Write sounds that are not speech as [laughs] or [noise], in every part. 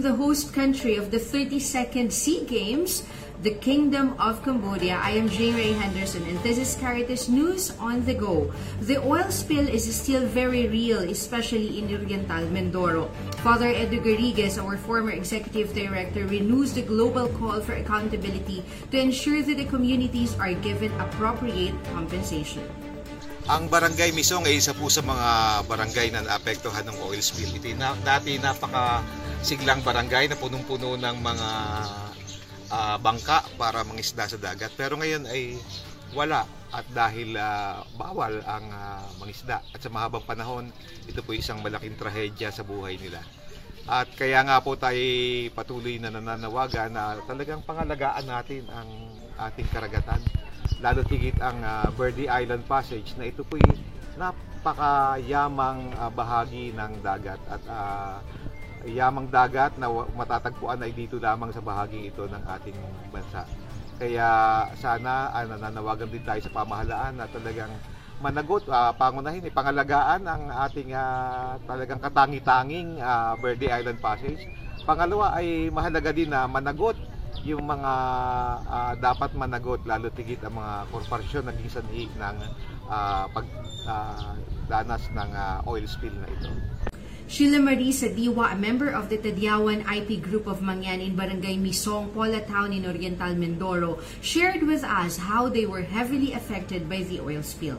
The host country of the 32nd SEA Games, the Kingdom of Cambodia. I am Jane Ray Henderson, and this is Caritas News on the Go. The oil spill is still very real, especially in Oriental Mindoro. Father Edu Garrigues, our former executive director, renews the global call for accountability to ensure that the communities are given appropriate compensation. Ang barangay Misong ay isa po sa mga barangay na naapektuhan ng oil spill. Ito dati napaka siglang barangay na punong-puno ng mga ah, bangka para mangisda sa dagat. Pero ngayon ay wala at dahil ah, bawal ang ah, mangisda. At sa mahabang panahon, ito po isang malaking trahedya sa buhay nila. At kaya nga po tayo patuloy na nananawagan na talagang pangalagaan natin ang ating karagatan. Lalo tigit ang ah, Verde Island Passage na ito po'y napakayamang ah, bahagi ng dagat at ah, yamang dagat na matatagpuan ay dito lamang sa bahagi ito ng ating bansa. Kaya sana ah, nananawagan din tayo sa pamahalaan na talagang managot, ah, pangunahin, ipangalagaan ang ating ah, talagang katangi-tanging ah, Verde Island Passage. Pangalawa ay mahalaga din na managot yung mga ah, dapat managot lalo tigit ang mga korporasyon naging sanhi ng ah, pag ah, ng ah, oil spill na ito. Sheila Marie Sadiwa, a member of the Tadyawan IP group of Mangyan in Barangay Misong, Pola Town in Oriental Mindoro, shared with us how they were heavily affected by the oil spill.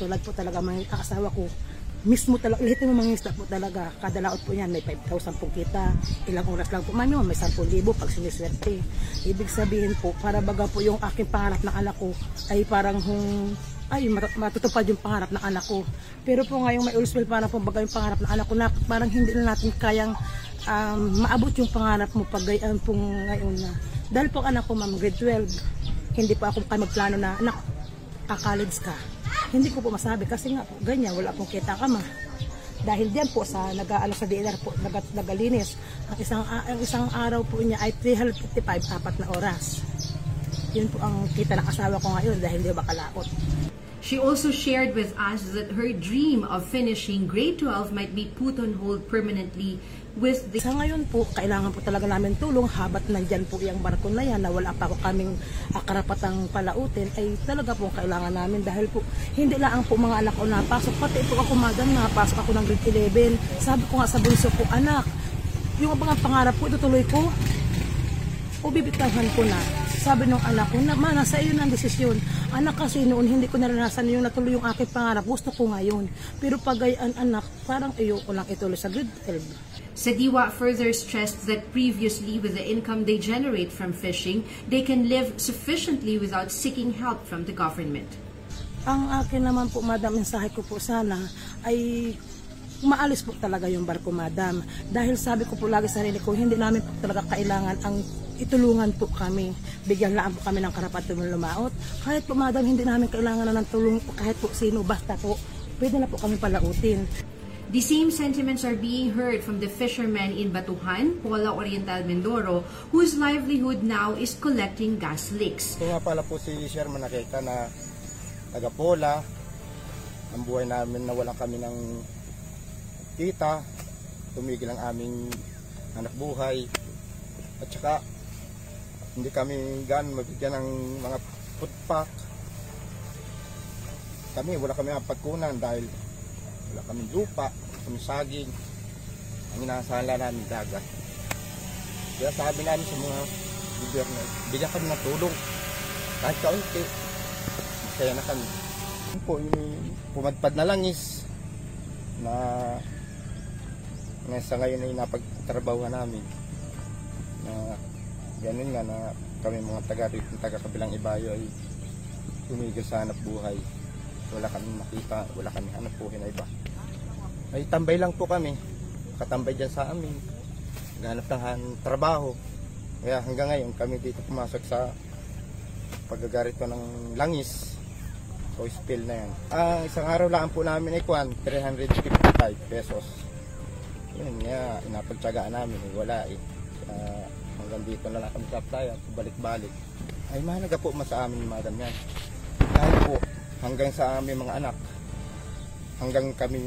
Tulad po talaga mga kaasawa ko, mismo talaga, lahat ng mga po talaga, kada laot po yan, may 5,000 po kita, ilang oras lang po, mami may 10,000 pag siniswerte. Ibig sabihin po, para baga po yung aking pangarap ng anak ko, ay parang hung, ay mat- matutupad yung pangarap ng anak ko. Pero po ngayong may oil spill, parang po baga yung pangarap ng anak ko, na parang hindi na natin kayang um, maabot yung pangarap mo pag gayon po ngayon na. Dahil po anak ko, ma'am, grade 12, hindi pa ako kayo magplano na, anak, kakacollege ka. Hindi ko po masabi kasi nga po, ganyan, wala pong kita ka ma. Dahil diyan po sa nag-aano sa DNR po, nag nagalinis, ang isang, ang isang araw po niya ay 355, apat na oras. Yun po ang kita ng asawa ko ngayon dahil hindi ba kalaot. She also shared with us that her dream of finishing grade 12 might be put on hold permanently with the Sa ngayon po, kailangan po talaga namin tulong. Habat nandyan po yung barko na yan na wala pa po kaming ah, karapatang palautin ay talaga po kailangan namin. Dahil po hindi lang po mga anak ko napasok pati po ako madam napasok ako ng grade 11 sabi ko nga sa bunso ko anak yung mga pangarap ko itutuloy ko o bibitawan ko na sabi ng anak ko na ma nasa iyo na ang desisyon. Anak kasi noon hindi ko naranasan yung natuloy yung aking pangarap. Gusto ko ngayon. Pero pagayan anak parang ayoko lang ituloy sa grade 12 Sadiwa further stressed that previously, with the income they generate from fishing, they can live sufficiently without seeking help from the government. Ang akin naman po, madam, mensahe ko po sana ay maalis po talaga yung barko, madam. Dahil sabi ko po lagi sa sarili ko, hindi namin po talaga kailangan ang itulungan po kami. Bigyan lang po kami ng karapatan ng lumaot. Kahit po, madam, hindi namin kailangan na ng tulong po kahit po sino, basta po. Pwede na po kami palautin. The same sentiments are being heard from the fishermen in Batuhan, Pola Oriental, Mindoro, whose livelihood now is collecting gas leaks. Ito nga pala po si Sherman nakita na taga-pola. Ang buhay namin na wala kami ng kita. Tumigil ang aming anak buhay. At saka hindi kami gan mabigyan ng mga food. Kami wala kami pagkunan dahil wala kami lupa, kami saging. Ang inaasahan namin dagat. Kaya sabi namin sa mga gobyerno, bigyan kami ng tulong kahit kaunti. Masaya na kami. Po, yung pumadpad na langis na na sa ngayon ay napagtrabahuhan namin na ganun nga na kami mga taga rito, taga kabilang ibayo ay tumigil sa hanap buhay. Wala kami makita, wala kami hanap buhay na iba. Ay tambay lang po kami. Katambay dyan sa amin. naghanap ng trabaho. Kaya hanggang ngayon kami dito pumasok sa paggagarito ng langis. So spill na yan. Ang isang araw lang po namin ay kwan, 355 pesos. Yun nga, inapagtsagaan namin. Eh, wala eh. Kaya hanggang dito na lang kami sa playa, balik-balik. Ay mahalaga po mas sa amin mga ganyan. Dahil po, hanggang sa aming mga anak, hanggang kami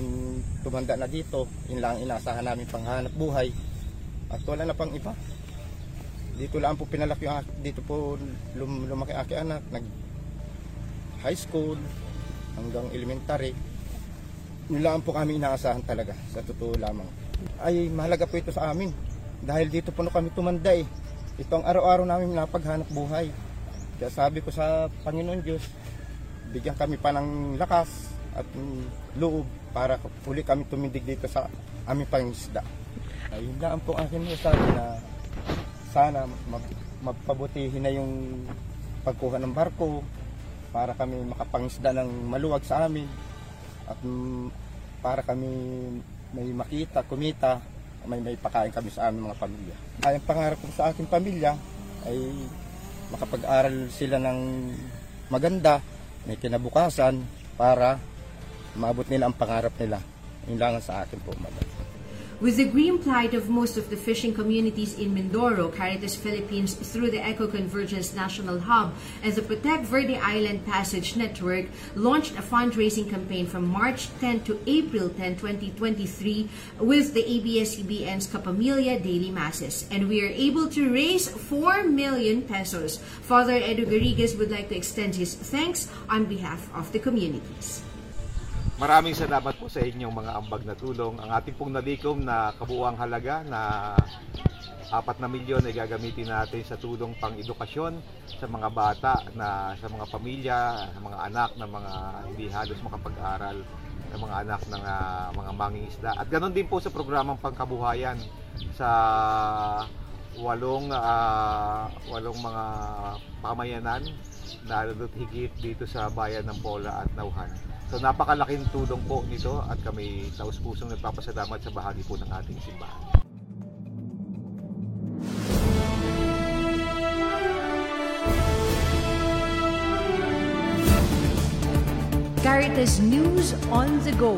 tumanda na dito, yun lang ang inasahan namin panghanap buhay. At wala na pang iba. Dito lang po pinalaki ak- dito po lum, lumaki aking anak, nag high school hanggang elementary. Yun lang po kami inaasahan talaga, sa totoo lamang. Ay mahalaga po ito sa amin. Dahil dito po na kami tumanda eh. Ito ang araw-araw namin napaghanap buhay. Kaya sabi ko sa Panginoon Diyos, bigyan kami pa ng lakas at loob para uli kami tumindig dito sa aming pangisda. Ayun po ang akin sabi na sana mag- magpabutihin na yung pagkuha ng barko para kami makapangisda ng maluwag sa amin at mm, para kami may makita, kumita, may may pakain kami sa aming mga pamilya. Ang pangarap ko sa aking pamilya ay makapag-aral sila ng maganda, may kinabukasan para maabot nila ang pangarap nila. Yun lang ang sa akin po, madam. With the green plight of most of the fishing communities in Mindoro, Caritas Philippines, through the Eco Convergence National Hub and the Protect Verde Island Passage Network, launched a fundraising campaign from March 10 to April 10, 2023, with the ABS-CBN's Capamilia Daily Masses. And we are able to raise 4 million pesos. Father Edu Garrigues would like to extend his thanks on behalf of the communities. Maraming salamat po sa inyong mga ambag na tulong. Ang ating pong nalikom na kabuuang halaga na 4 na milyon ay gagamitin natin sa tulong pang edukasyon sa mga bata na sa mga pamilya, sa mga anak na mga hindi halos makapag-aral, sa mga anak ng ah, mga mangingisda. At ganoon din po sa programang pangkabuhayan sa walong ah, walong mga pamayanan na higit dito sa bayan ng Pola at Nauhan. So napakalaking tulong po nito at kami taus pusong nagpapasalamat sa bahagi po ng ating simbahan. Caritas News on the Go,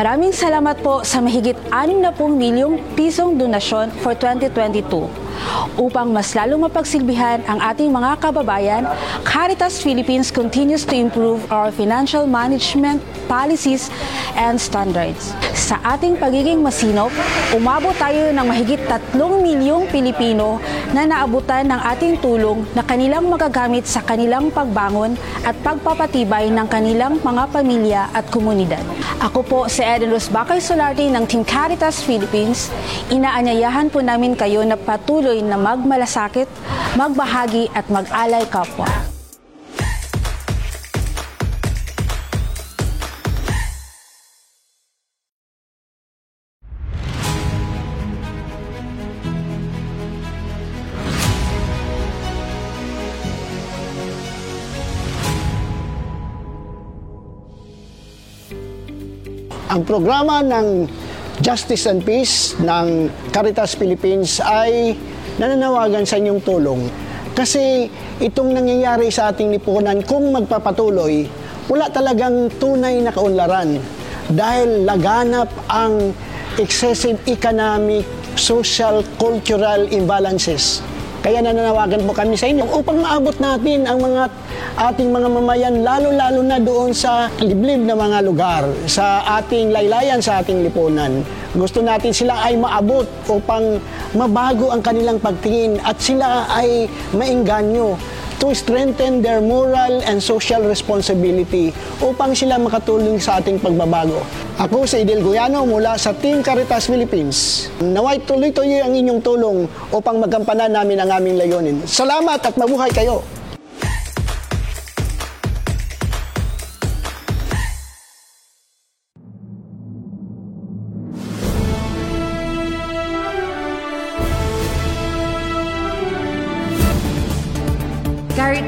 Maraming salamat po sa mahigit 60 milyong pisong donasyon for 2022. Upang mas lalong mapagsilbihan ang ating mga kababayan, Caritas Philippines continues to improve our financial management policies and standards. Sa ating pagiging masinop, umabot tayo ng mahigit 3 milyong Pilipino na naabutan ng ating tulong na kanilang magagamit sa kanilang pagbangon at pagpapatibay ng kanilang mga pamilya at komunidad. Ako po si Eden Rosbacay Solarte ng Team Caritas Philippines. Inaanyayahan po namin kayo na patuloy na magmalasakit, magbahagi at mag-alay kapwa. Ang programa ng Justice and Peace ng Caritas Philippines ay nananawagan sa inyong tulong. Kasi itong nangyayari sa ating lipunan, kung magpapatuloy, wala talagang tunay na kaunlaran dahil laganap ang excessive economic, social, cultural imbalances. Kaya nananawagan po kami sa inyo upang maabot natin ang mga ating mga mamayan lalo-lalo na doon sa liblib na mga lugar, sa ating laylayan, sa ating lipunan. Gusto natin sila ay maabot upang mabago ang kanilang pagtingin at sila ay maingganyo to strengthen their moral and social responsibility upang sila makatulong sa ating pagbabago. Ako si Idil Guyano mula sa Team Caritas Philippines. Naway tuloy-tuloy ang inyong tulong upang magampanan namin ang aming layunin. Salamat at mabuhay kayo!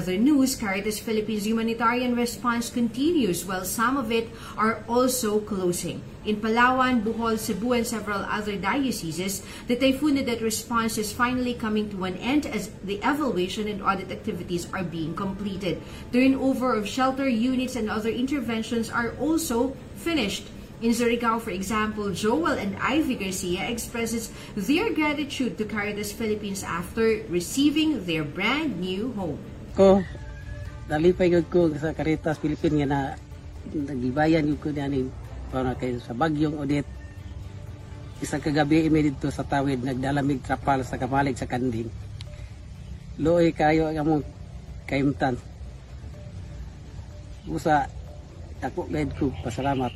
Other news, Caritas Philippines humanitarian response continues while some of it are also closing. In Palawan, Bohol, Cebu, and several other dioceses, the typhoon-led response is finally coming to an end as the evaluation and audit activities are being completed. Turnover of shelter units and other interventions are also finished. In Surigao, for example, Joel and Ivy Garcia expresses their gratitude to Caritas Philippines after receiving their brand new home. Ko. Nalipay gud ko sa Caritas Philippines nga na nagibayan gud ko ni para kay sa bagyong Odette. Isang kagabi imi dito sa tawid nagdalamig trapal sa kamalig sa kanding luoy kayo ang among kaimtan. Usa ako gayud ko pasalamat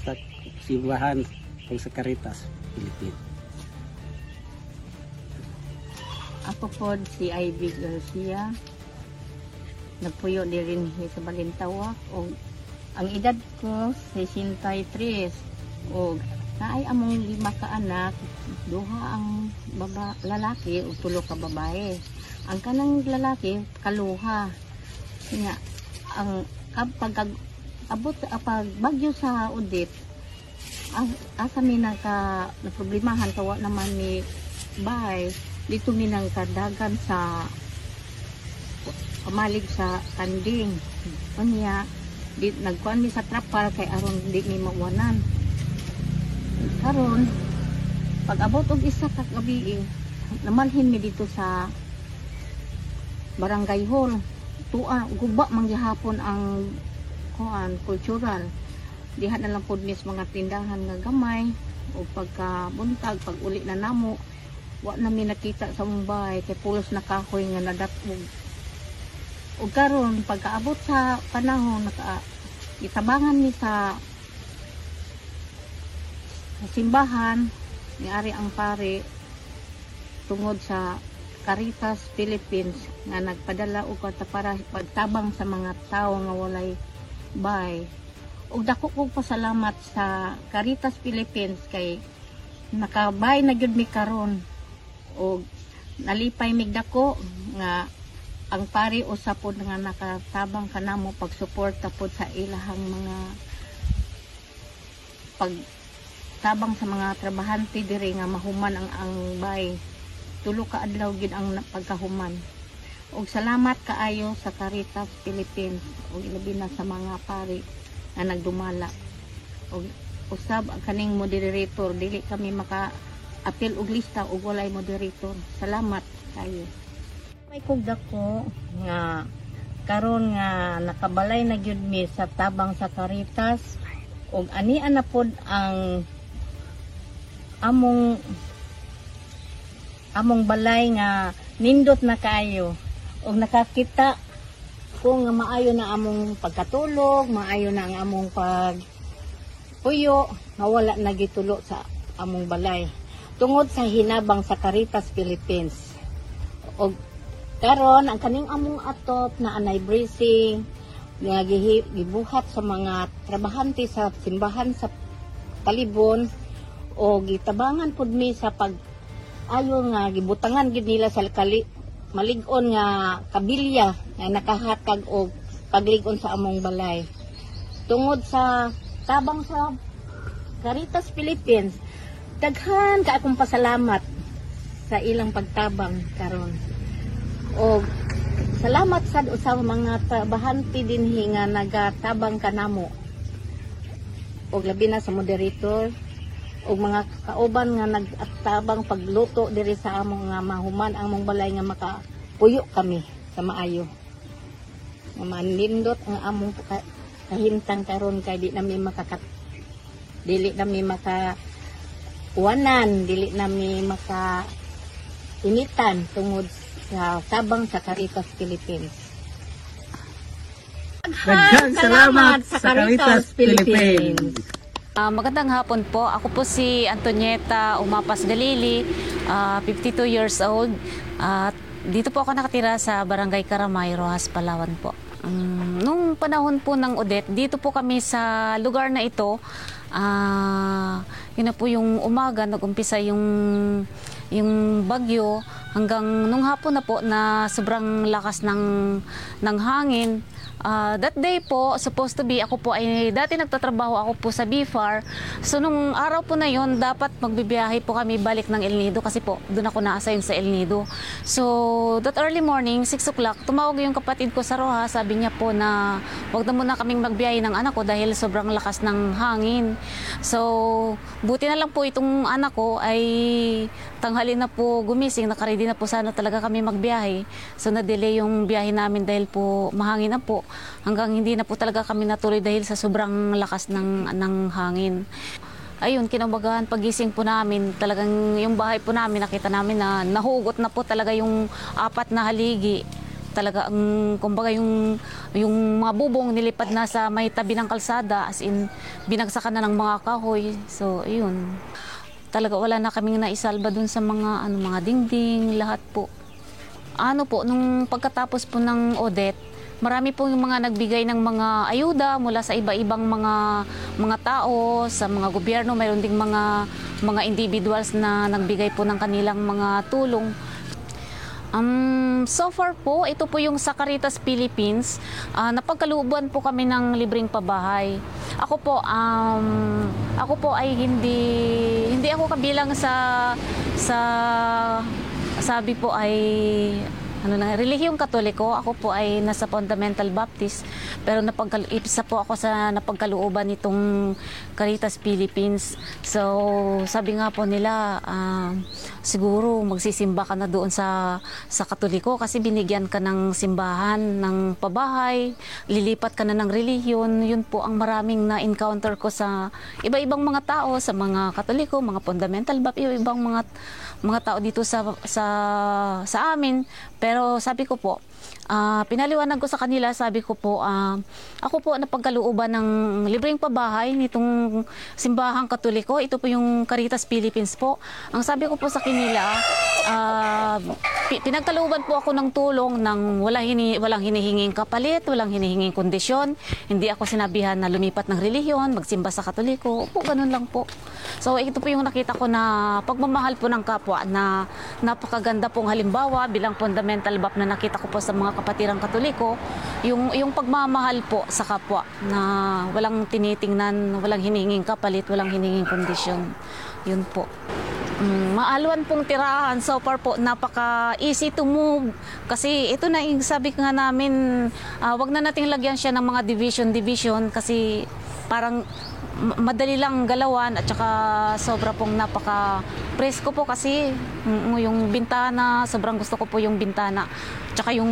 sa simbahan kung sa Caritas Philippines. Ako po si Ivy Garcia. Nagpuyo di rin sa Balintawak. O, ang edad ko, 63. O, naay among lima ka anak, duha ang baba, lalaki o tulo ka babae. Ang kanang lalaki, kaluha. Nga, ang kapag abot pag bagyo sa Udit, as- asa mi naka naproblemahan kawa naman ni bahay dito mi nang kadagan sa pamalig sa kanding kanya di nagkuan mi sa trapal kay aron di mi mawanan. Karon pag abot og isa ka gabi eh, namalhin mi dito sa barangay hall. Tuan guba man gihapon ang kuan cultural. Diha na lang pud mis mga tindahan nga gamay o pagka buntag pag uli na namo. Wa na mi nakita sa Mumbai kay pulos na kahoy nga nadatog ug karon pagkaabot sa panahon naka itabangan mi sa sa simbahan ni ari ang pare tungod sa Caritas Philippines nga nagpadala og para pagtabang sa mga tao nga walay bay. Ug dako kog pasalamat sa Caritas Philippines kay nakabay na gyud mi karon. O nalipay mig dako nga ang pari usapod nga nakatabang kanamo pagsuporta pod sa ilahang mga pagtabang sa mga trabahante diri nga mahuman ang ang bay tulo ka adlaw gid ang pagkahuman. Ug salamat kaayo sa Caritas Philippines. Ug ilabi na sa mga pari nga nagdumala. Ug usab ang kaning moderator. Dili kami maka apil og lista ug walay moderator. Salamat kayo. May kugda ko. Nga karon nga nakabalay na gyud mi sa tabang sa Caritas. Ug ani na pod ang among among balay nga nindot na kayo ug nakakita ko nga maayo na among pagkatulog, maayo na ang among pag puyo nga wala na gitulo sa among balay. Tungod sa hinabang sa Caritas Philippines. O karon ang kaning among atop na anay bracing nga gibuhat sa mga trabahante sa simbahan sa Talibon o gitabangan pud mi sa pag ayo nga gibutangan gid nila sa kali maligon nga kabilya nga nakahatag og pagligon sa among balay. Tungod sa tabang sa Caritas Philippines, daghan ka akong pasalamat sa ilang pagtabang karon. O salamat sad sa mga trabahanti dinhi nga nagatabang kanamo. Og labi na sa moderator og mga kauban nga nagtabang pagluto diri sa among nga mahuman ang mong balay nga makapuyo kami sa maayo. Nga manindot ang among ka- kahintang karon kay di nami makakat dili nami maka uwanan, dili nami maka initan tungod sa tabang sa Caritas Philippines. Daghang salamat sa Caritas Philippines. Ah, magandang hapon po. Ako po si Antonieta Umapas Galili, ah, 52 years old. At dito po ako nakatira sa Barangay Karamay, Rojas, Palawan po. Um, nung panahon po ng Odette, dito po kami sa lugar na ito, ah, yun na po yung umaga, nag-umpisa yung, yung bagyo hanggang nung hapon na po na sobrang lakas ng, ng hangin. Ah, that day po, supposed to be, ako po ay, dati nagtatrabaho ako po sa BFAR. So, nung araw po na yon dapat magbibiyahe po kami balik ng El Nido kasi po, doon ako na-assign sa El Nido. So, that early morning, 6 o'clock, tumawag yung kapatid ko sa Roja, sabi niya po na wag na muna kaming magbiyahe ng anak ko dahil sobrang lakas ng hangin. So, buti na lang po itong anak ko ay tanghali na po gumising, nakaready na po sana talaga kami magbiyahe. So, na-delay yung biyahe namin dahil po mahangin na po. Hanggang hindi na po talaga kami natuloy dahil sa sobrang lakas ng, ng hangin. Ayun, kinabagahan pagising po namin, talagang yung bahay po namin, nakita namin na nahugot na po talaga yung apat na haligi. Talaga, ang, kumbaga yung, yung mga bubong nilipad na sa may tabi ng kalsada, as in, binagsakan na ng mga kahoy. So, ayun. Talaga wala na kaming naisalba dun sa mga, ano, mga dingding, lahat po. Ano po, nung pagkatapos po ng Odette, marami po yung mga nagbigay ng mga ayuda mula sa iba-ibang mga mga tao, sa mga gobyerno, mayroon ding mga mga individuals na nagbigay po ng kanilang mga tulong. Um, so far po, ito po yung sa Caritas Philippines. Ah, napagkaluban po kami ng libreng pabahay. Ako po, um, ako po ay hindi hindi ako kabilang sa sa sabi po ay ano na, relihiyong katoliko, ako po ay nasa Fundamental Baptist, pero napagkal isa po ako sa napagkalooban nitong Caritas Philippines. So, sabi nga po nila, ah, siguro magsisimba ka na doon sa sa katoliko kasi binigyan ka ng simbahan, ng pabahay, lilipat ka na ng relihiyon. Yun po ang maraming na-encounter ko sa iba-ibang mga tao, sa mga katoliko, mga Fundamental Baptist, iba-ibang mga mga tao dito sa sa sa amin. Pero sabi ko po ah, pinaliwanag ko sa kanila sabi ko po ah, ako po napagkalooban ng libreng pabahay nitong simbahang katoliko. Ito po yung Caritas Philippines po. Ang sabi ko po sa kanila pi- pinagkalooban po ako ng tulong ng walang, hini, walang hinihinging kapalit walang hinihinging kondisyon. Hindi ako sinabihan na lumipat ng relihiyon magsimba sa katoliko. Po ganun lang po. So ito po yung nakita ko na pagmamahal po ng kapwa na napakaganda pong halimbawa bilang fundamental bap na nakita ko po sa mga kapatirang katoliko yung yung pagmamahal po sa kapwa na walang tinitingnan walang hinihinging kapalit walang hinihinging kondisyon yun po Mm, maalwan pong tirahan. So far po, napaka easy to move. Kasi ito na yung sabi nga namin, ah, wag na nating lagyan siya ng mga division-division kasi parang madali lang galawan at saka sobra pong napaka presko po kasi yung bintana, sobrang gusto ko po yung bintana. Tsaka yung,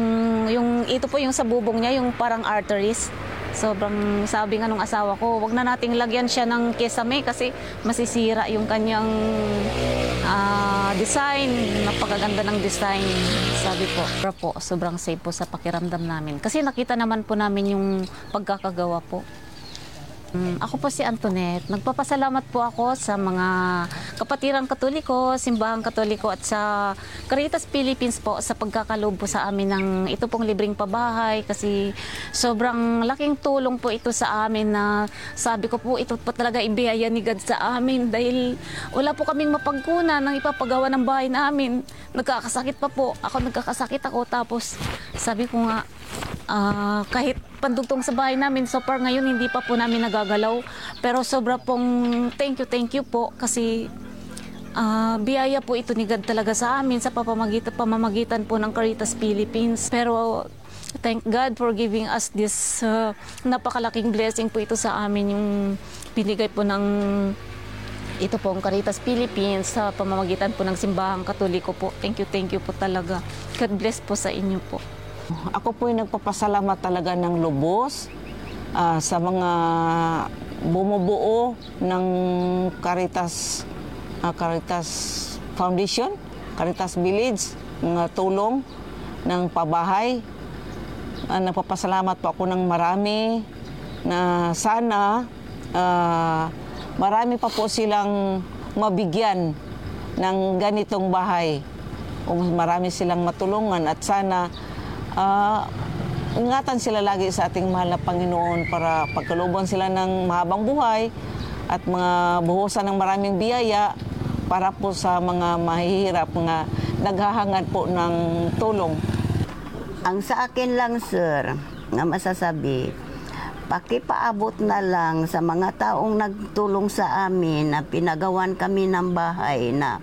yung ito po yung sa bubong niya, yung parang arteries. Sobrang sabi nga nung asawa ko, wag na nating lagyan siya ng kesame kasi masisira yung kanyang ah, design. Napakaganda ng design, sabi po. Pero po, sobrang safe po sa pakiramdam namin. Kasi nakita naman po namin yung pagkakagawa po. Mm, Ako po si Antoinette. Nagpapasalamat po ako sa mga kapatirang katoliko, simbahang katoliko at sa Caritas Philippines po sa pagkakaloob po sa amin ng ito pong libreng pabahay kasi sobrang laking tulong po ito sa amin na sabi ko po ito po talaga ibiyaya ni God sa amin dahil wala po kaming mapagkunan ng ipapagawa ng bahay namin. Nagkakasakit pa po. Ako nagkakasakit ako tapos sabi ko nga Ah, kahit pandugtong sa bahay namin, so far ngayon hindi pa po namin nagagalaw. Pero sobra pong thank you, thank you po kasi ah, biyaya po ito ni God talaga sa amin sa papamagitan, pamamagitan po ng Caritas Philippines. Pero thank God for giving us this ah, napakalaking blessing po ito sa amin yung binigay po ng ito po ang Caritas Philippines sa pamamagitan po ng simbahang katoliko po. Thank you, thank you po talaga. God bless po sa inyo po. Ako po ay nagpapasalamat talaga ng lubos ah, sa mga bumubuo ng Caritas ah, Caritas Foundation, Caritas Village, mga tulong ng pabahay. Ah, nagpapasalamat po ako ng marami na sana ah, marami pa po silang mabigyan ng ganitong bahay o marami silang matulungan at sana ah, ingatan sila lagi sa ating mahal na Panginoon para pagkalooban sila ng mahabang buhay at mga buhusan ng maraming biyaya para po sa mga mahihirap nga naghahangad po ng tulong. Ang sa akin lang, sir, na masasabi, pakipaabot na lang sa mga taong nagtulong sa amin na pinagawan kami ng bahay na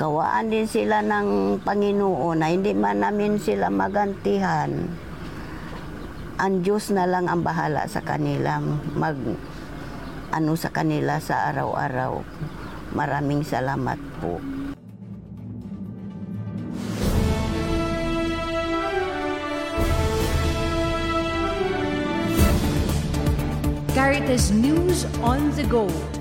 kawaan din sila ng Panginoon na hindi man namin sila magantihan. Ang Diyos na lang ang bahala sa kanila mag ano sa kanila sa araw-araw. Maraming salamat po. Caritas News on the Go,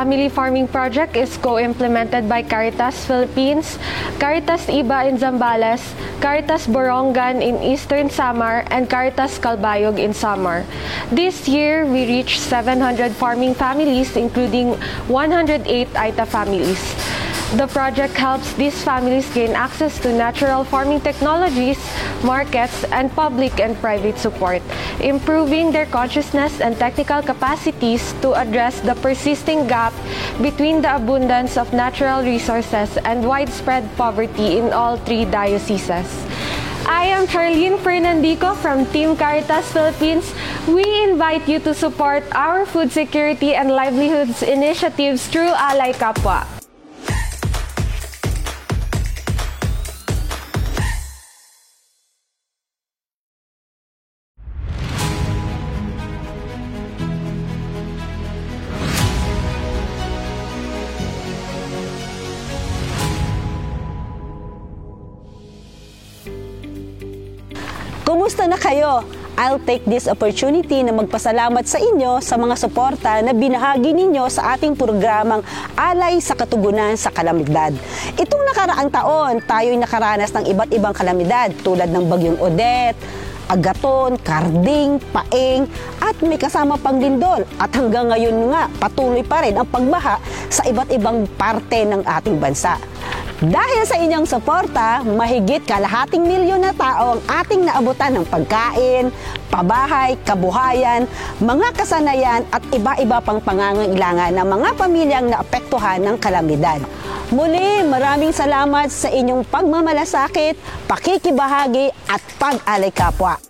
Family Farming Project is co-implemented by Caritas Philippines, Caritas Iba in Zambales, Caritas Borongan in Eastern Samar, and Caritas Calbayog in Samar. This year, we reached 700 farming families, including 108 Aita families. The project helps these families gain access to natural farming technologies, markets, and public and private support, improving their consciousness and technical capacities to address the persisting gap between the abundance of natural resources and widespread poverty in all three dioceses. I am Charlene Fernandico from Team Caritas Philippines. We invite you to support our food security and livelihoods initiatives through Alay Kapwa. Kumusta na kayo? I'll take this opportunity na magpasalamat sa inyo sa mga suporta na binahagi ninyo sa ating programang Alay sa Katugunan sa Kalamidad. Itong nakaraang taon, tayo'y nakaranas ng iba't ibang kalamidad tulad ng Bagyong Odette, Agaton, Karding, Paeng, at may kasama pang lindol. At hanggang ngayon nga, patuloy pa rin ang pagbaha sa iba't ibang parte ng ating bansa. Dahil sa inyong suporta, mahigit kalahating milyon na tao ang ating naabutan ng pagkain, pabahay, kabuhayan, mga kasanayan at iba-iba pang pangangailangan ng mga pamilyang naapektuhan ng kalamidad. Muli, maraming salamat sa inyong pagmamalasakit, pakikibahagi at pag-alay kapwa.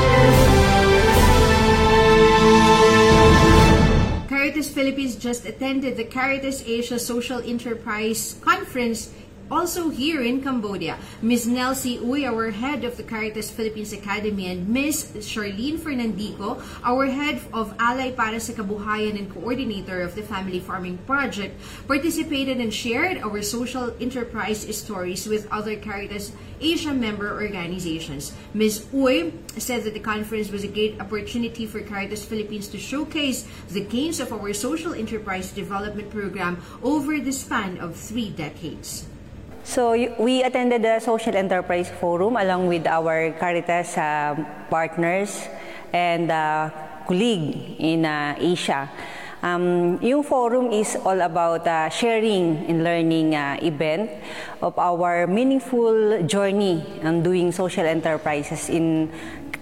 Caritas Philippines just attended the Caritas Asia Social Enterprise Conference also here in Cambodia. Ms. Nelsie Uy, our head of the Caritas Philippines Academy, and Ms. Charlene Fernandico, our head of Alay para sa Kabuhayan and coordinator of the Family Farming Project, participated and shared our social enterprise stories with other Caritas Asia member organizations. Ms. Uy said that the conference was a great opportunity for Caritas Philippines to showcase the gains of our social enterprise development program over the span of three decades. So we attended the Social Enterprise Forum along with our Caritas uh, partners and uh, colleague in uh, Asia. Um, yung forum is all about uh, sharing and learning uh, event of our meaningful journey on doing social enterprises in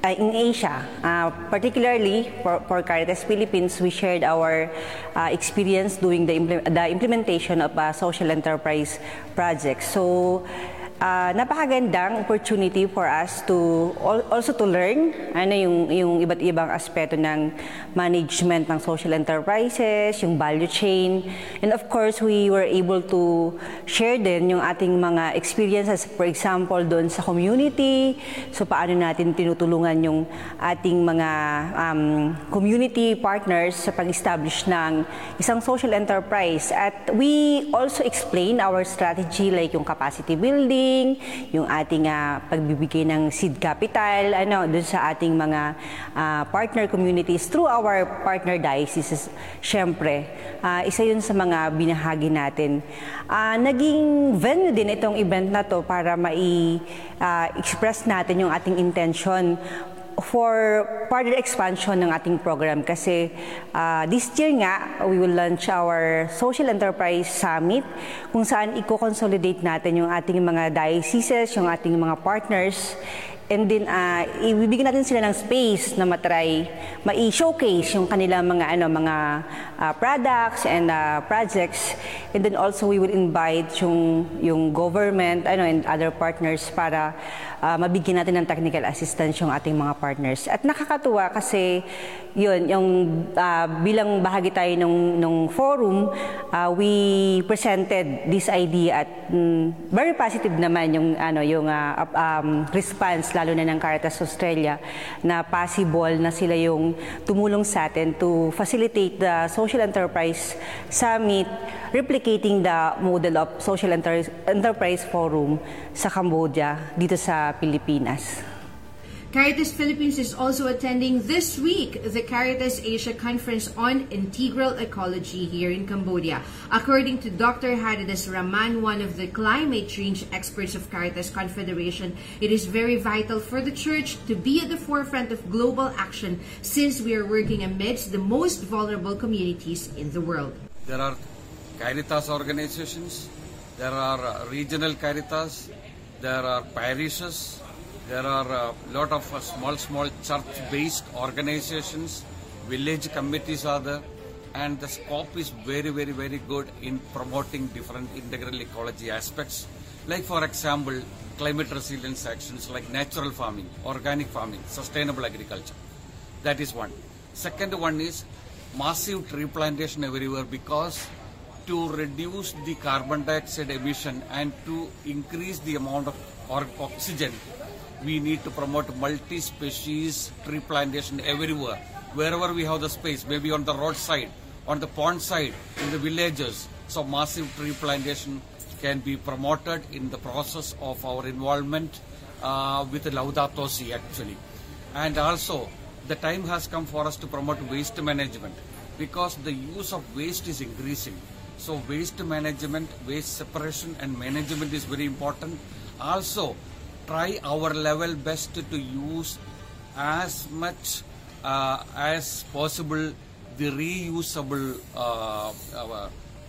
uh, in Asia. Uh, particularly for, for Caritas Philippines, we shared our uh, experience doing the, imple- the implementation of a social enterprise project. So, uh, napakagandang opportunity for us to al- also to learn ano yung yung iba't ibang aspeto ng management ng social enterprises, yung value chain. And of course, we were able to share din yung ating mga experiences for example doon sa community. So paano natin tinutulungan yung ating mga um, community partners sa pag-establish ng isang social enterprise. At we also explain our strategy like yung capacity building, yung ating ah, pagbibigay ng seed capital ano dun sa ating mga ah, partner communities through our partner dioceses. Syempre, ah, isa yun sa mga binahagi natin. Ah, naging venue din itong event na to para mai-express natin yung ating intention for further expansion ng ating program kasi uh, this year nga we will launch our social enterprise summit kung saan i-consolidate natin yung ating mga dioceses, yung ating mga partners and then uh, ibibigyan natin sila ng space na matry ma-showcase yung kanilang mga ano mga uh, products and uh, projects. And then also we will invite yung yung government ano and other partners para uh, mabigyan natin ng technical assistance yung ating mga partners. At nakakatuwa kasi yun yung uh, bilang bahagi tayo nung nung forum uh, we presented this idea at mm, very positive naman yung ano yung uh, um, response lalo na ng Caritas Australia na possible na sila yung tumulong sa atin to facilitate the social enterprise summit replicating the model of social Enter- enterprise forum sa Cambodia dito sa Pilipinas. Caritas Philippines is also attending this week the Caritas Asia Conference on Integral Ecology here in Cambodia. According to Dr. Haridas Raman, one of the climate change experts of Caritas Confederation, it is very vital for the church to be at the forefront of global action since we are working amidst the most vulnerable communities in the world. There are Caritas organizations, there are regional Caritas, there are parishes, there are a lot of uh, small, small church-based organizations, village committees are there, and the scope is very, very, very good in promoting different integral ecology aspects. Like, for example, climate resilience actions like natural farming, organic farming, sustainable agriculture. That is one. Second one is massive tree plantation everywhere because to reduce the carbon dioxide emission and to increase the amount of oxygen, we need to promote multi-species tree plantation everywhere. Wherever we have the space, maybe on the roadside, on the pond side, in the villages. So massive tree plantation can be promoted in the process of our involvement uh, with Laudato Si actually. And also, the time has come for us to promote waste management because the use of waste is increasing. So waste management, waste separation and management is very important. Also, try our level best to use as much uh, as possible the reusable uh,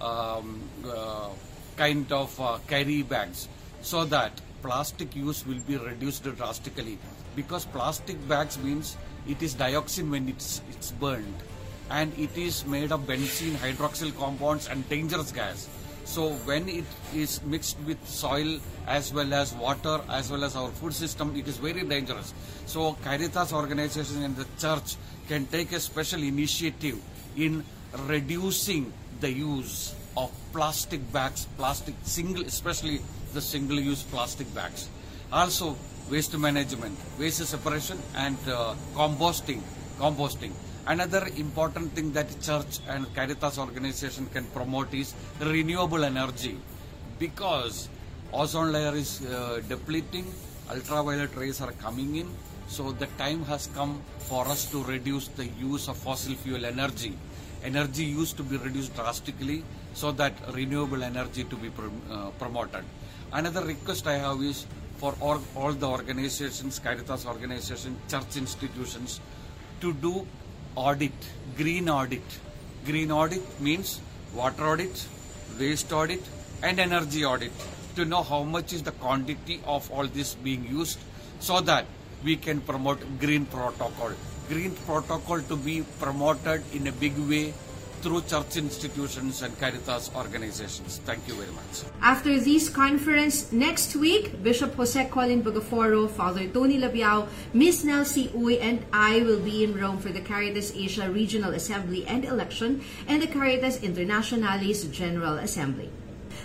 um, uh, kind of uh, carry bags so that plastic use will be reduced drastically. Because plastic bags means it is dioxin when it's it's burned and it is made of benzene hydroxyl compounds and dangerous gas so when it is mixed with soil as well as water as well as our food system it is very dangerous so caritas organization and the church can take a special initiative in reducing the use of plastic bags, plastic single, especially the single-use plastic bags. Also, waste management, waste separation, and uh, composting. Composting. Another important thing that church and Caritas organization can promote is renewable energy, because ozone layer is uh, depleting, ultraviolet rays are coming in, so the time has come for us to reduce the use of fossil fuel energy energy use to be reduced drastically so that renewable energy to be uh, promoted. Another request I have is for all, all the organizations, Caritas organizations, church institutions, to do audit, green audit. Green audit means water audit, waste audit, and energy audit to know how much is the quantity of all this being used so that we can promote green protocol. Green protocol to be promoted in a big way through church institutions and Caritas organizations. Thank you very much. After this conference next week, Bishop Jose Colin Bogaforo, Father Tony Labiao, Miss Nelsie Uy, and I will be in Rome for the Caritas Asia Regional Assembly and Election and the Caritas Internationalis General Assembly.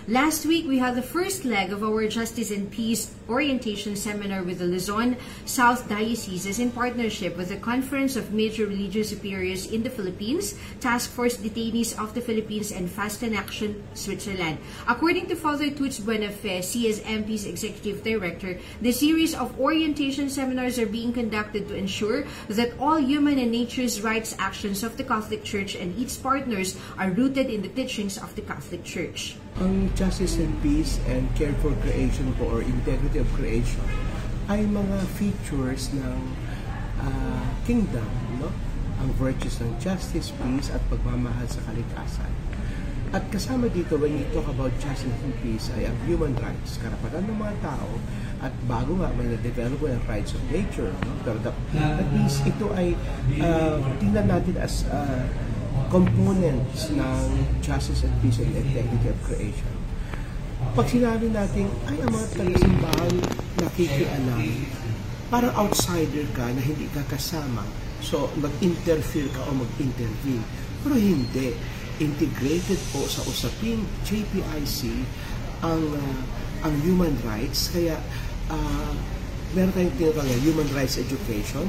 Last week, we had the first leg of our Justice and Peace orientation seminar with the Luzon South Dioceses in partnership with the Conference of Major Religious Superiors in the Philippines, Task Force Detainees of the Philippines, and Fast in Action Switzerland. According to Father Toots Buenafe, CSMP's Executive Director, the series of orientation seminars are being conducted to ensure that all human and nature's rights actions of the Catholic Church and its partners are rooted in the teachings of the Catholic Church. Ang justice and peace and care for creation po or integrity of creation ay mga features ng uh, kingdom, no? Ang virtues ng justice, peace at pagmamahal sa kalikasan. At kasama dito when you talk about justice and peace ay ang human rights, karapatan ng mga tao at bago nga may na-develop ang rights of nature. No? Pero that, that means ito ay uh, tingnan natin as uh, components ng justice and peace and integrity of creation. Pag sinabi natin, ay ang mga taga-simbahan nakikialam, parang outsider ka na hindi ka kasama, so mag-interfere ka o mag-intervene. Pero hindi. Integrated po sa usaping JPIC ang uh, ang human rights. Kaya uh, meron tayong tinatawag na human rights education.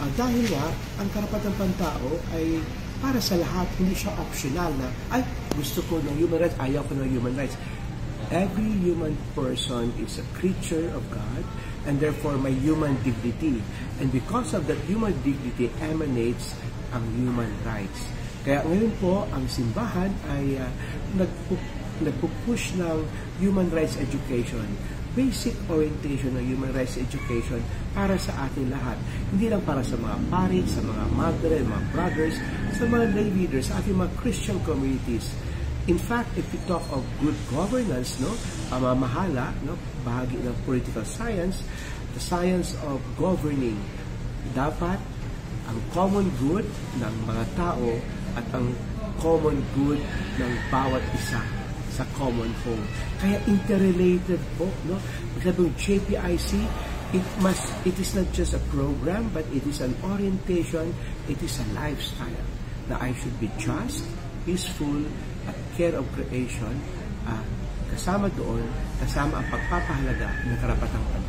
Uh, dahil nga, ang karapatan pantao ay para sa lahat, hindi siya optional na, ay, gusto ko ng human rights, ayaw ko ng human rights. Every human person is a creature of God and therefore may human dignity. And because of that human dignity emanates ang human rights. Kaya ngayon po, ang simbahan ay uh, nagpu- nagpupush ng human rights education basic orientation ng human rights education para sa ating lahat. Hindi lang para sa mga pari, sa mga mother, mga brothers, sa mga lay leaders, sa ating mga Christian communities. In fact, if we talk of good governance, no, pamamahala, no, bahagi ng political science, the science of governing, dapat ang common good ng mga tao at ang common good ng bawat isa sa common home. Kaya interrelated po, no? Sabi JPIC, it must it is not just a program but it is an orientation, it is a lifestyle na I should be just, peaceful, at care of creation, uh, kasama doon, kasama ang pagpapahalaga ng karapatang pantao.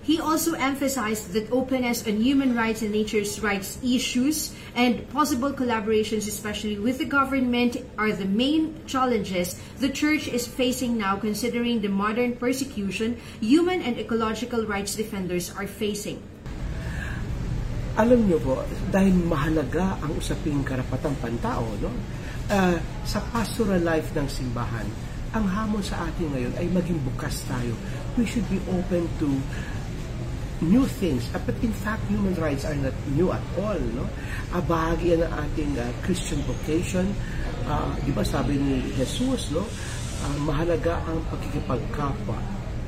He also emphasized that openness on human rights and nature's rights issues and possible collaborations, especially with the government, are the main challenges the Church is facing now, considering the modern persecution human and ecological rights defenders are facing. Alam niyo po, dahil mahalaga ang usaping karapatang pantao, no? Uh, sa pastoral life ng simbahan, ang hamon sa atin ngayon ay maging bukas tayo. We should be open to new things. Uh, But in fact, human rights are not new at all. No? Uh, bahagi yan ng ating uh, Christian vocation. ah, di ba sabi ni Jesus, no? Ah, mahalaga ang pagkikipagkapwa.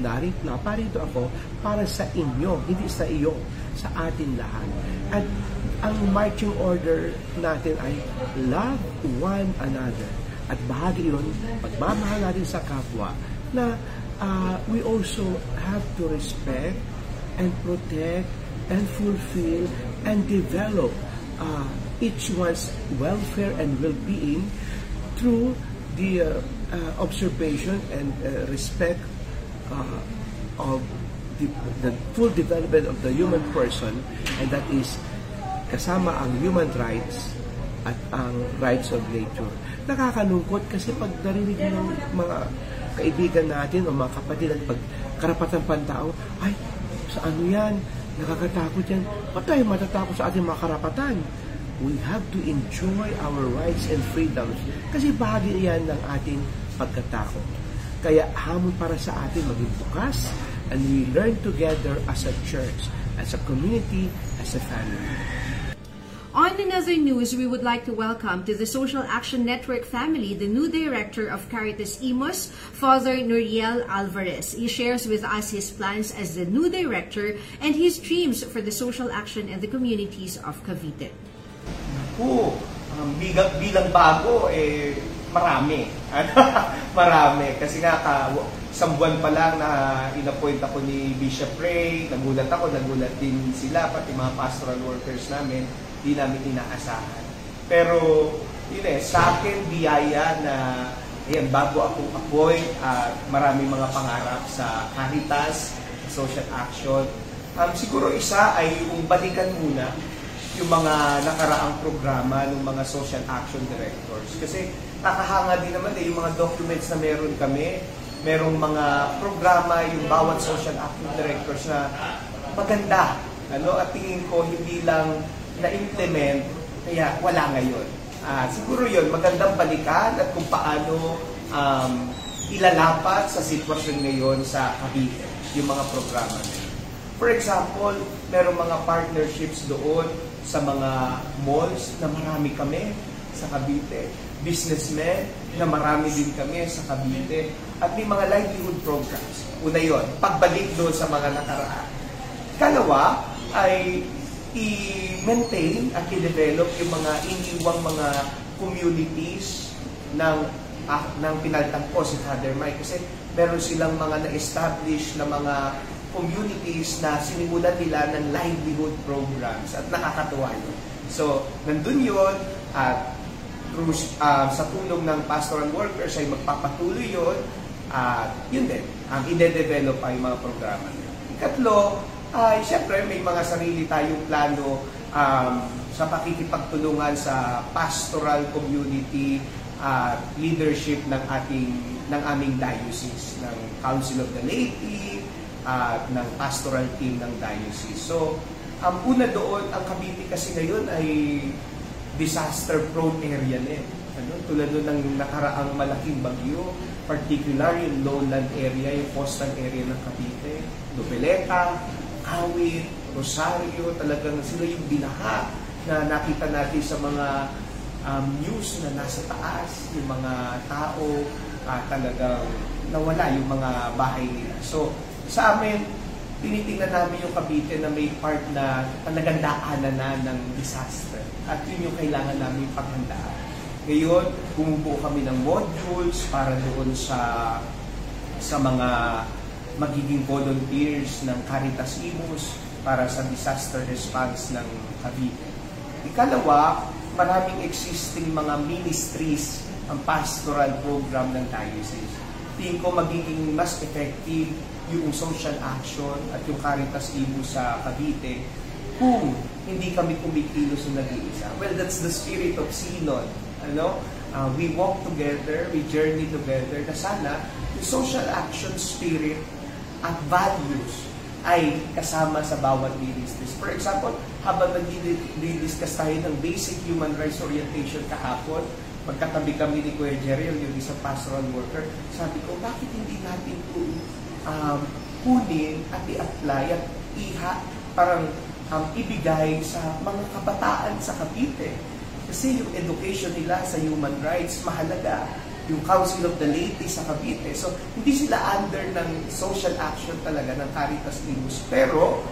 Narit na, parito ako para sa inyo, hindi sa iyo, sa atin lahat. At ang marching order natin ay love one another. At bahagi yun, pagmamahal natin sa kapwa, na uh, we also have to respect and protect and fulfill and develop uh, each one's welfare and well-being through the uh, uh, observation and uh, respect uh, of the, the full development of the human person and that is kasama ang human rights at ang rights of nature. Nakakalungkot kasi pag narinig ng mga kaibigan natin o mga kapatid at pag karapatan pantao, ay, sa ano yan? Nakakatakot yan. Ba't tayo matatakot sa ating mga karapatan? We have to enjoy our rights and freedoms kasi bahagi yan ng ating pagkatakot. Kaya hamon para sa atin maging bukas and we learn together as a church, as a community, as a family. On another news, we would like to welcome to the Social Action Network family the new director of Caritas Imos, Father Nuriel Alvarez. He shares with us his plans as the new director and his dreams for the social action in the communities of Cavite. Po, um, bilang, bilang bago, eh, marami. [laughs] marami. Kasi nga, ka, isang buwan pa lang na inappoint ako ni Bishop Ray, nagulat ako, nagulat din sila, pati mga pastoral workers namin di namin inaasahan. Pero, yun eh, sa akin, biyaya na, ayan, bago akong appoint, at uh, marami mga pangarap sa Caritas, social action. Um, siguro isa ay yung balikan muna yung mga nakaraang programa ng mga social action directors. Kasi nakahanga din naman eh, yung mga documents na meron kami, merong mga programa, yung bawat social action directors na maganda. Ano? At tingin ko, hindi lang na-implement, kaya wala ngayon. Uh, siguro yon magandang balikan at kung paano um, ilalapat sa sitwasyon ngayon sa Cavite, yung mga programa na yun. For example, merong mga partnerships doon sa mga malls na marami kami sa Cavite, businessmen na marami din kami sa Cavite, at may mga livelihood programs. Una yon, pagbalik doon sa mga nakaraan. Kalawa ay i-maintain at i-develop yung mga iniwang mga communities ng ah, ng pinaltang ko si Father Mike kasi meron silang mga na-establish na mga communities na sinimulan nila ng livelihood programs at nakakatuwa yun. So, nandun yun at through, uh, sa tulong ng pastoral workers ay magpapatuloy yun at yun din, ang ide-develop ay mga programa. Ikatlo, ay siyempre may mga sarili tayong plano um, sa pakikipagtulungan sa pastoral community at uh, leadership ng ating ng aming diocese ng Council of the Laity at uh, ng pastoral team ng diocese. So, ang um, una doon, ang Cavite kasi ngayon ay disaster prone area na eh. Ano, tulad doon ng nakaraang malaking bagyo, particularly yung lowland area, yung coastal area ng Cavite, Nobeleta, Awit, Rosario, talagang sila yung binaha na nakita natin sa mga um, news na nasa taas, yung mga tao uh, talagang nawala yung mga bahay nila. So, sa amin, tinitingnan namin yung Cavite na may part na talagang daanan na ng disaster. At yun yung kailangan namin paghandaan. Ngayon, bumubuo kami ng modules para doon sa sa mga magiging volunteers ng Caritas Imus para sa disaster response ng Cavite. Ikalawa, maraming existing mga ministries ang pastoral program ng diocese. Tingin ko magiging mas effective yung social action at yung Caritas Imus sa Cavite kung hindi kami kumikilos na nag-iisa. Well, that's the spirit of Synod. Ano? Uh, we walk together, we journey together, na sana yung social action spirit at values ay kasama sa bawat ministries. For example, habang nag-discuss tayo ng basic human rights orientation kahapon, magkatabi kami ni Kuya Jeriel, yung isang pastoral worker, sabi ko, bakit hindi natin ito um, kunin at i-apply at iha, parang um, ibigay sa mga kabataan sa Cavite. Kasi yung education nila sa human rights, mahalaga. Yung Council of the Ladies sa Cavite. So, hindi sila under ng social action talaga ng Caritas Imus. Pero,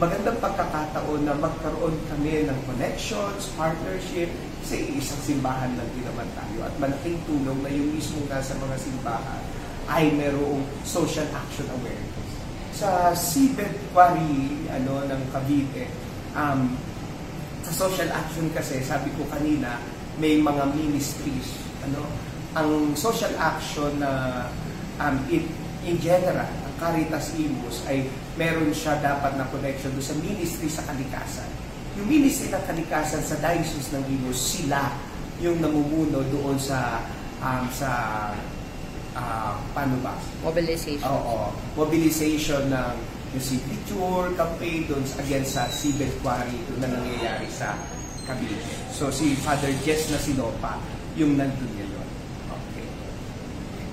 magandang pagkakataon na magkaroon kami ng connections, partnership, kasi isang simbahan lang din naman tayo. At malaking tulong na yung mismo nasa mga simbahan ay merong social action awareness. Sa seabed quarry ano, ng Cavite, um, sa social action kasi, sabi ko kanina, may mga ministries. Ano? Ang social action na um, in, in general, ang Caritas Imus ay meron siya dapat na connection doon sa ministry sa kalikasan. Yung ministry ng kalikasan sa Diocese ng Imus, sila yung namumuno doon sa um, sa uh, paano ba? Mobilization. Oo. Mobilization ng yung si Picture campaign doon against sa seabed quarry doon na nangyayari sa Cavite. So si Father Jess na Sinopa, yung nandun.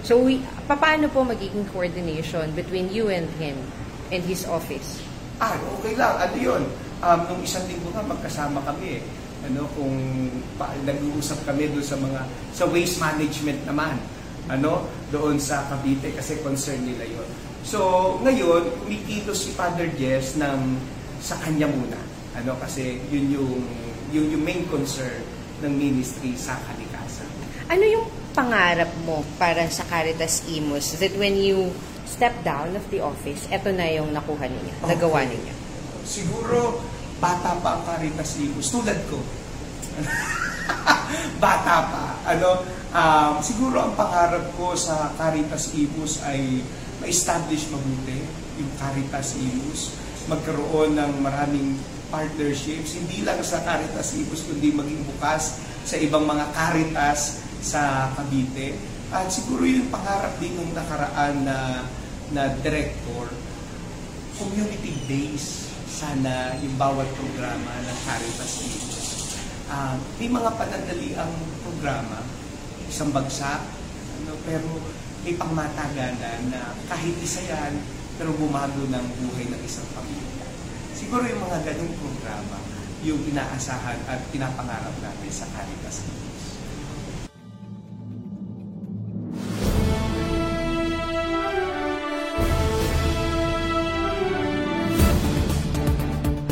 So, we, paano po magiging coordination between you and him and his office? Ah, okay lang. Ano yun? Um, nung isang linggo nga, magkasama kami. Ano, kung pa, nag-uusap kami doon sa mga, sa waste management naman. Ano, doon sa Cavite kasi concern nila yon. So, ngayon, kumikilos si Father Jess ng sa kanya muna. Ano, kasi yun yung, yun yung main concern ng ministry sa kalikasan. Ano yung pangarap mo para sa Caritas Imus that when you step down of the office, eto na yung nakuha ninyo, nagawa ninyo? Siguro, bata pa ang Caritas Imus, tulad ko. [laughs] bata pa. Ano, um, siguro ang pangarap ko sa Caritas Imus ay ma-establish mabuti yung Caritas Imus, magkaroon ng maraming partnerships, hindi lang sa Caritas Imus, kundi maging bukas sa ibang mga Caritas sa Cavite. At siguro yung pangarap din ng nakaraan na, na director, community-based sana yung bawat programa ng Caritas Imus. Uh, may mga panandali ang programa, isang bagsak, ano, pero may pangmatagalan na kahit isa yan, pero bumago ng buhay ng isang pamilya. Siguro yung mga ganung programa, yung inaasahan at pinapangarap natin sa Caritas Imus.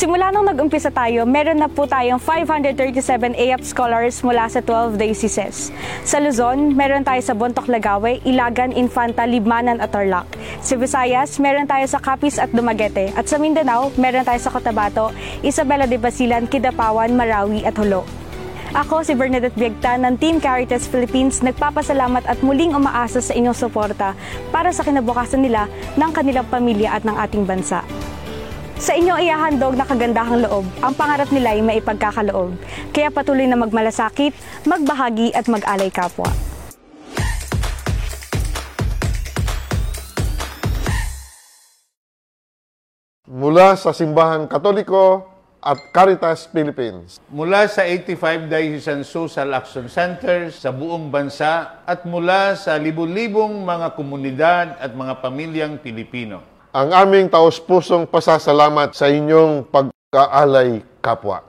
Simula nung nag-umpisa tayo, meron na po tayong 537 AF scholars mula sa 12 dioceses. Sa Luzon, meron tayo sa Bontoc Lagawe, Ilagan, Infanta, Libmanan at Tarlac. Sa Visayas, meron tayo sa Capiz at Dumaguete. At sa Mindanao, meron tayo sa Cotabato, Isabela de Basilan, Kidapawan, Marawi at Hulo. Ako si Bernadette Biagta ng Team Caritas Philippines nagpapasalamat at muling umaasa sa inyong suporta para sa kinabukasan nila ng kanilang pamilya at ng ating bansa. Sa inyong iyahandog na kagandahang loob, ang pangarap nila ay maipagkakaloob. Kaya patuloy na magmalasakit, magbahagi at mag-alay kapwa. Mula sa Simbahan Katoliko at Caritas Philippines. Mula sa 85 Diocesan Social Action Centers sa buong bansa at mula sa libu-libong mga komunidad at mga pamilyang Pilipino ang aming taos-pusong pasasalamat sa inyong pagkaalay kapwa.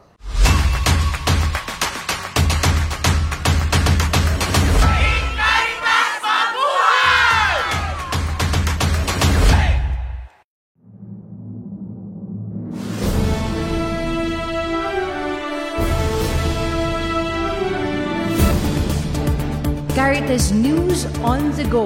Caritas News on the Go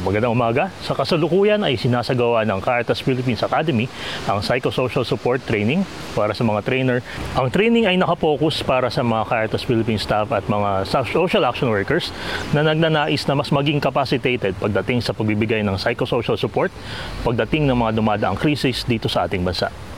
Magandang umaga. Sa kasalukuyan ay sinasagawa ng Caritas Philippines Academy ang Psychosocial Support Training para sa mga trainer. Ang training ay nakapokus para sa mga Caritas Philippines staff at mga social action workers na nagnanais na mas maging capacitated pagdating sa pagbibigay ng psychosocial support pagdating ng mga dumadaang krisis dito sa ating bansa.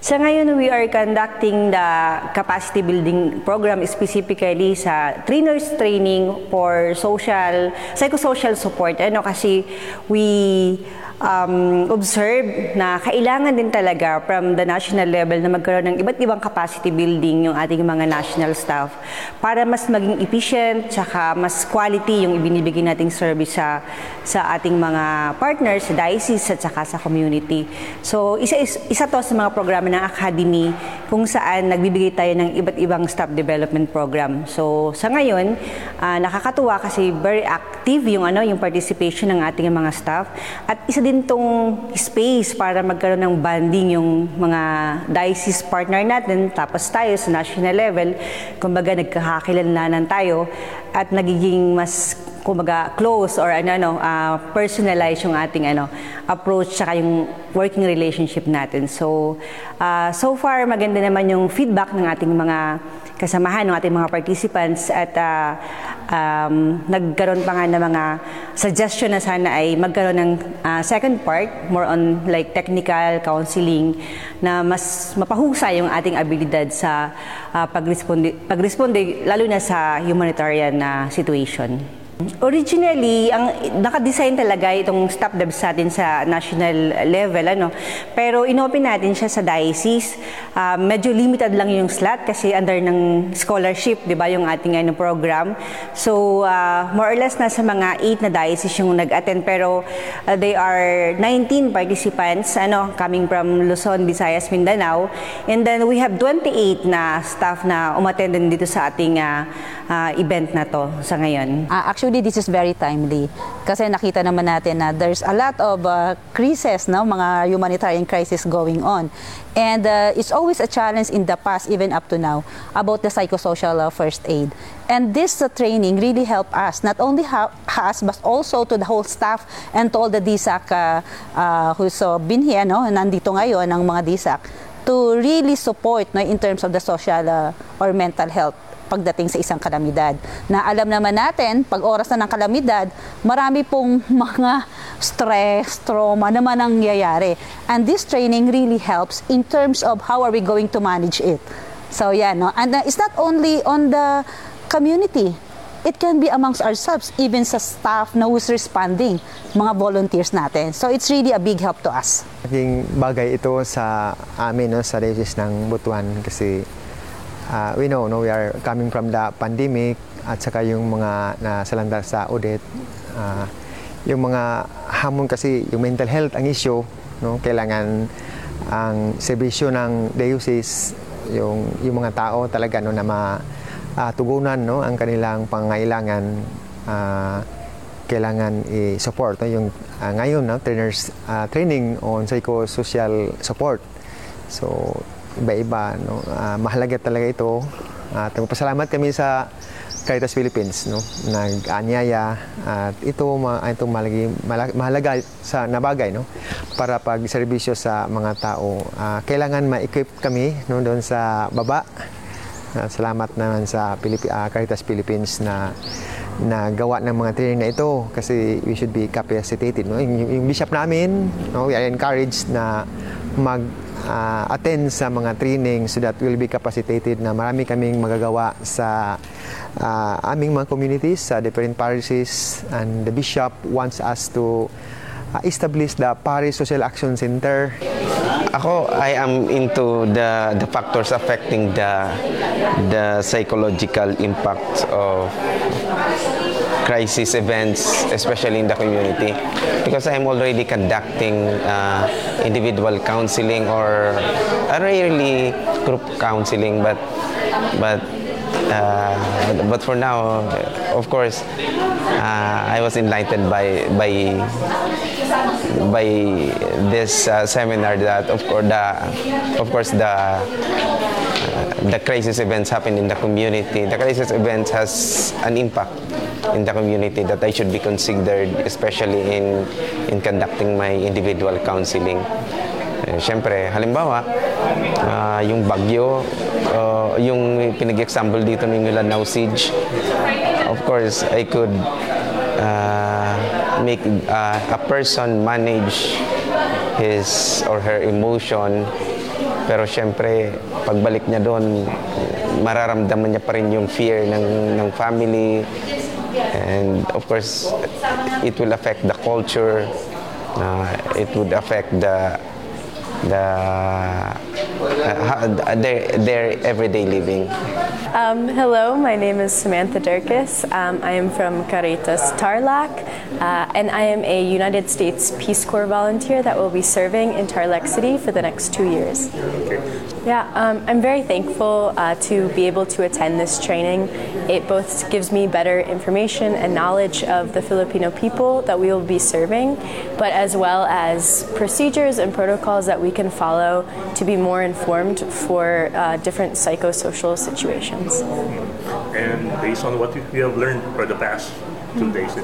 Sa ngayon, we are conducting the capacity building program specifically sa trainers training for social, psychosocial support. Ano kasi we um, observe na kailangan din talaga from the national level na magkaroon ng iba't ibang capacity building yung ating mga national staff para mas maging efficient tsaka mas quality yung ibinibigay nating service sa sa ating mga partners sa diocese at saka sa community. So isa is, isa to sa mga programa ng academy kung saan nagbibigay tayo ng iba't ibang staff development program. So sa ngayon, ah, nakakatuwa kasi very active yung ano yung participation ng ating mga staff at isa din tong space para magkaroon ng bonding yung mga diocese partner natin tapos tayo sa national level kumbaga nagkakakilalanan tayo at nagiging mas kumbaga close or ano ano ah, personalize yung ating ano approach tsaka yung working relationship natin. So ah, so far maganda naman yung feedback ng ating mga kasamahan ng ating mga participants at ah, um, nagkaroon pa nga ng mga suggestion na sana ay magkaroon ng ah, second part more on like technical counseling na mas mapahusay yung ating abilidad sa ah, pagresponde pagresponde lalo na sa humanitarian na situation. Originally, ang naka-design talaga itong stop devs natin sa national level ano. Pero inopen natin siya sa diocese. Ah, medyo limited lang yung slot kasi under ng scholarship, 'di ba, yung ating ano program. So, ah, more or less nasa mga 8 na diocese yung nag-attend pero ah, they are 19 participants ano coming from Luzon, Visayas, Mindanao. And then we have 28 na staff na umattend dito sa ating ah, ah, event na to sa ngayon. Ah, actually, this is very timely kasi nakita naman natin na there's a lot of uh, crises, no, mga humanitarian crisis going on. And uh, it's always a challenge in the past, even up to now, about the psychosocial uh, first aid. And this uh, training really helped us, not only ha- us, but also to the whole staff and to all the DSAC uh, uh, who's uh, been here, no, nandito ngayon, ang mga DSAC, to really support no, in terms of the social uh, or mental health pagdating sa isang kalamidad. Na alam naman natin, pag oras na ng kalamidad, marami pong [laughs] mga stress, trauma naman ang nangyayari. And this training really helps in terms of how are we going to manage it. So yeah, no? And uh, it's not only on the community. It can be amongst ourselves, even sa staff na who's responding, mga volunteers natin. So it's really a big help to us. Naging bagay ito sa amin no, sa diocese ng Butuan kasi uh, we know no we are coming from the pandemic at saka yung mga nasalanda sa audit. Uh, yung mga hamon kasi yung mental health ang issue no? Kailangan ang serbisyo ng diocese yung yung mga tao talaga no na matugunan no ang kanilang pangailangan. Uh, kailangan i-support no? yung uh, ngayon no trainers uh, training on psychosocial support. So iba-iba no? Uh, mahalaga talaga ito. At uh, kami sa Caritas Philippines no? Nag-anyaya at ito ma ito malagi, mahalaga sa nabagay no? Para pag serbisyo sa mga tao. Uh, kailangan ma-equip kami no? Doon sa baba. Uh, salamat naman sa Pilip uh, Caritas Philippines na na gawa ng mga training na ito. Kasi we should be capacitated. No? Yung, yung bishop namin, no, we are encouraged na mag uh, attend sa mga training so that we'll be capacitated na marami kaming magagawa sa uh, aming mga communities sa different parishes and the bishop wants us to uh, establish the Parish Social Action Center. Ako, I am into the the factors affecting the the psychological impact of crisis events, especially in the community, because I'm already conducting uh, individual counseling or rarely group counseling, but but uh, but, but for now, of course, uh, I was enlightened by by by this uh, seminar that of course the of course the uh, the crisis events happen in the community. The crisis events has an impact in the community that I should be considered, especially in in conducting my individual counseling. Eh, Siyempre, halimbawa, uh, yung bagyo, uh, yung pinag-example dito ng Lanao Siege, of course, I could uh, make uh, a person manage his or her emotion pero syempre pagbalik niya doon mararamdaman niya pa rin yung fear ng ng family and of course it will affect the culture uh, it would affect the the uh, their, their everyday living. Um, hello, my name is Samantha Durkis. Um, I am from Caritas Tarlac, uh, and I am a United States Peace Corps volunteer that will be serving in Tarlac City for the next two years. Yeah, um, I'm very thankful uh, to be able to attend this training. It both gives me better information and knowledge of the Filipino people that we will be serving, but as well as procedures and protocols that we can follow to be more informed for uh, different psychosocial situations. And based on what you have learned for the past two days,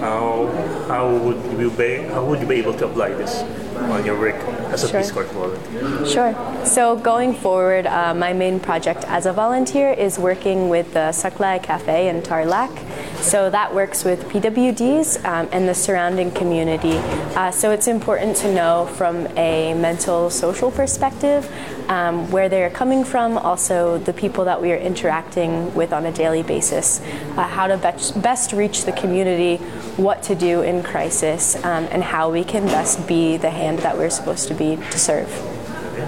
how, how would you be how would you be able to apply this on your work as a Sure. Peace Corps volunteer? Sure. So going forward, uh, my main project as a volunteer is working with the Saklai Cafe in Tarlac. So that works with PWDs um, and the surrounding community. Uh, so it's important to know from a mental social perspective um, where they're coming from, also the people that we are interacting with on a daily basis, uh, how to best, best reach the community, what to do in crisis, um, and how we can best be the hand that we're supposed to be to serve.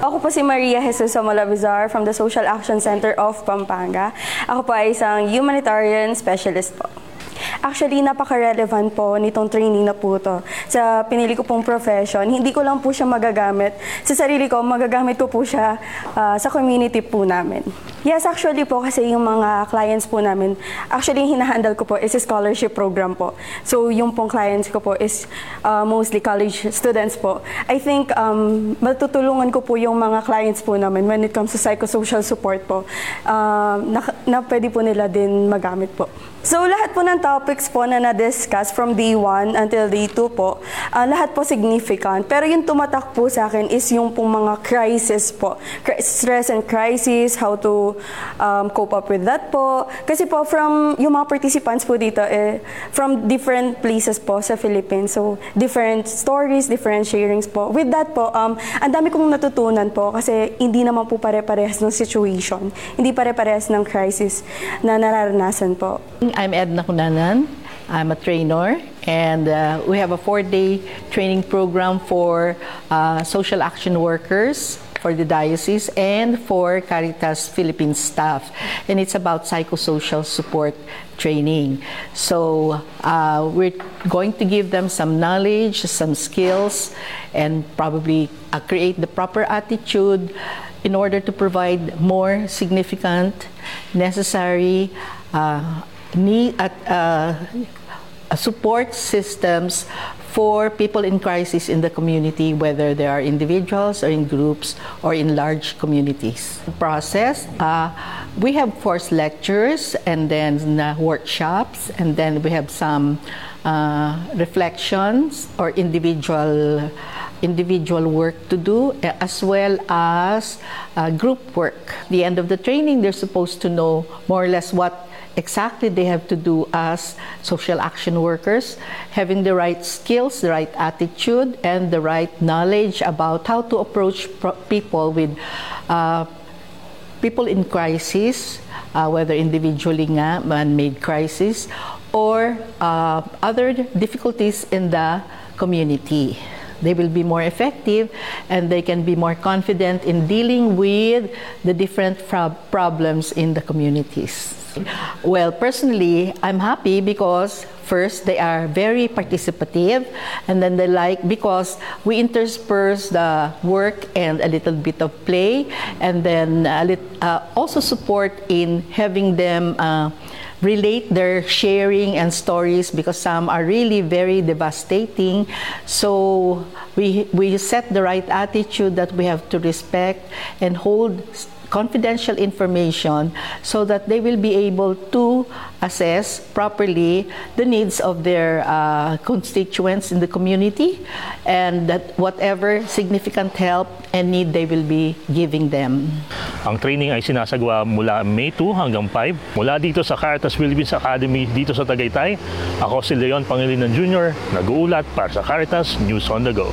Ako po si Maria Jesus Somola from the Social Action Center of Pampanga. Ako po ay isang humanitarian specialist po. Actually, napaka-relevant po nitong training na po to. Sa pinili ko pong profession, hindi ko lang po siya magagamit. Sa sarili ko, magagamit ko po siya ah, sa community po namin. Yes, actually po kasi yung mga clients po namin, actually yung hinahandle ko po is a scholarship program po. So yung pong clients ko po is ah, mostly college students po. I think um, matutulungan ko po yung mga clients po namin when it comes to psychosocial support po ah, na, na pwede po nila din magamit po. So lahat po ng topics po na na-discuss from day 1 until day 2 po, ah, lahat po significant. Pero yung tumatak po sa akin is yung pong mga crisis po. Stress and crisis, how to um, cope up with that po. Kasi po from yung mga participants po dito, eh, from different places po sa Philippines. So different stories, different sharings po. With that po, um, ang dami kong natutunan po kasi hindi naman po pare-parehas ng situation. Hindi pare-parehas ng crisis na nararanasan po. I'm Edna Hunanan. I'm a trainer, and uh, we have a four-day training program for uh, social action workers for the diocese and for Caritas Philippines staff, and it's about psychosocial support training. So uh, we're going to give them some knowledge, some skills, and probably uh, create the proper attitude in order to provide more significant, necessary uh, need at uh, uh, support systems for people in crisis in the community, whether they are individuals or in groups or in large communities. Process, uh, we have forced lectures and then uh, workshops, and then we have some uh, reflections or individual individual work to do as well as group work. The end of the training, they're supposed to know more or less what exactly they have to do as social action workers, having the right skills, the right attitude, and the right knowledge about how to approach people with uh, people in crisis, uh, whether individually nga, man-made crisis, or uh, other difficulties in the community. They will be more effective and they can be more confident in dealing with the different problems in the communities. [laughs] Well, personally, I'm happy because first they are very participative and then they like because we intersperse the work and a little bit of play and then uh, also support in having them uh, relate their sharing and stories because some are really very devastating. So we, we set the right attitude that we have to respect and hold confidential information so that they will be able to assess properly the needs of their uh, constituents in the community and that whatever significant help and need they will be giving them. Ang training ay sinasagawa mula May 2 hanggang 5 mula dito sa Caritas Philippines Academy dito sa Tagaytay. Ako si Leon Pangilinan Jr. nag-uulat para sa Caritas News on the Go.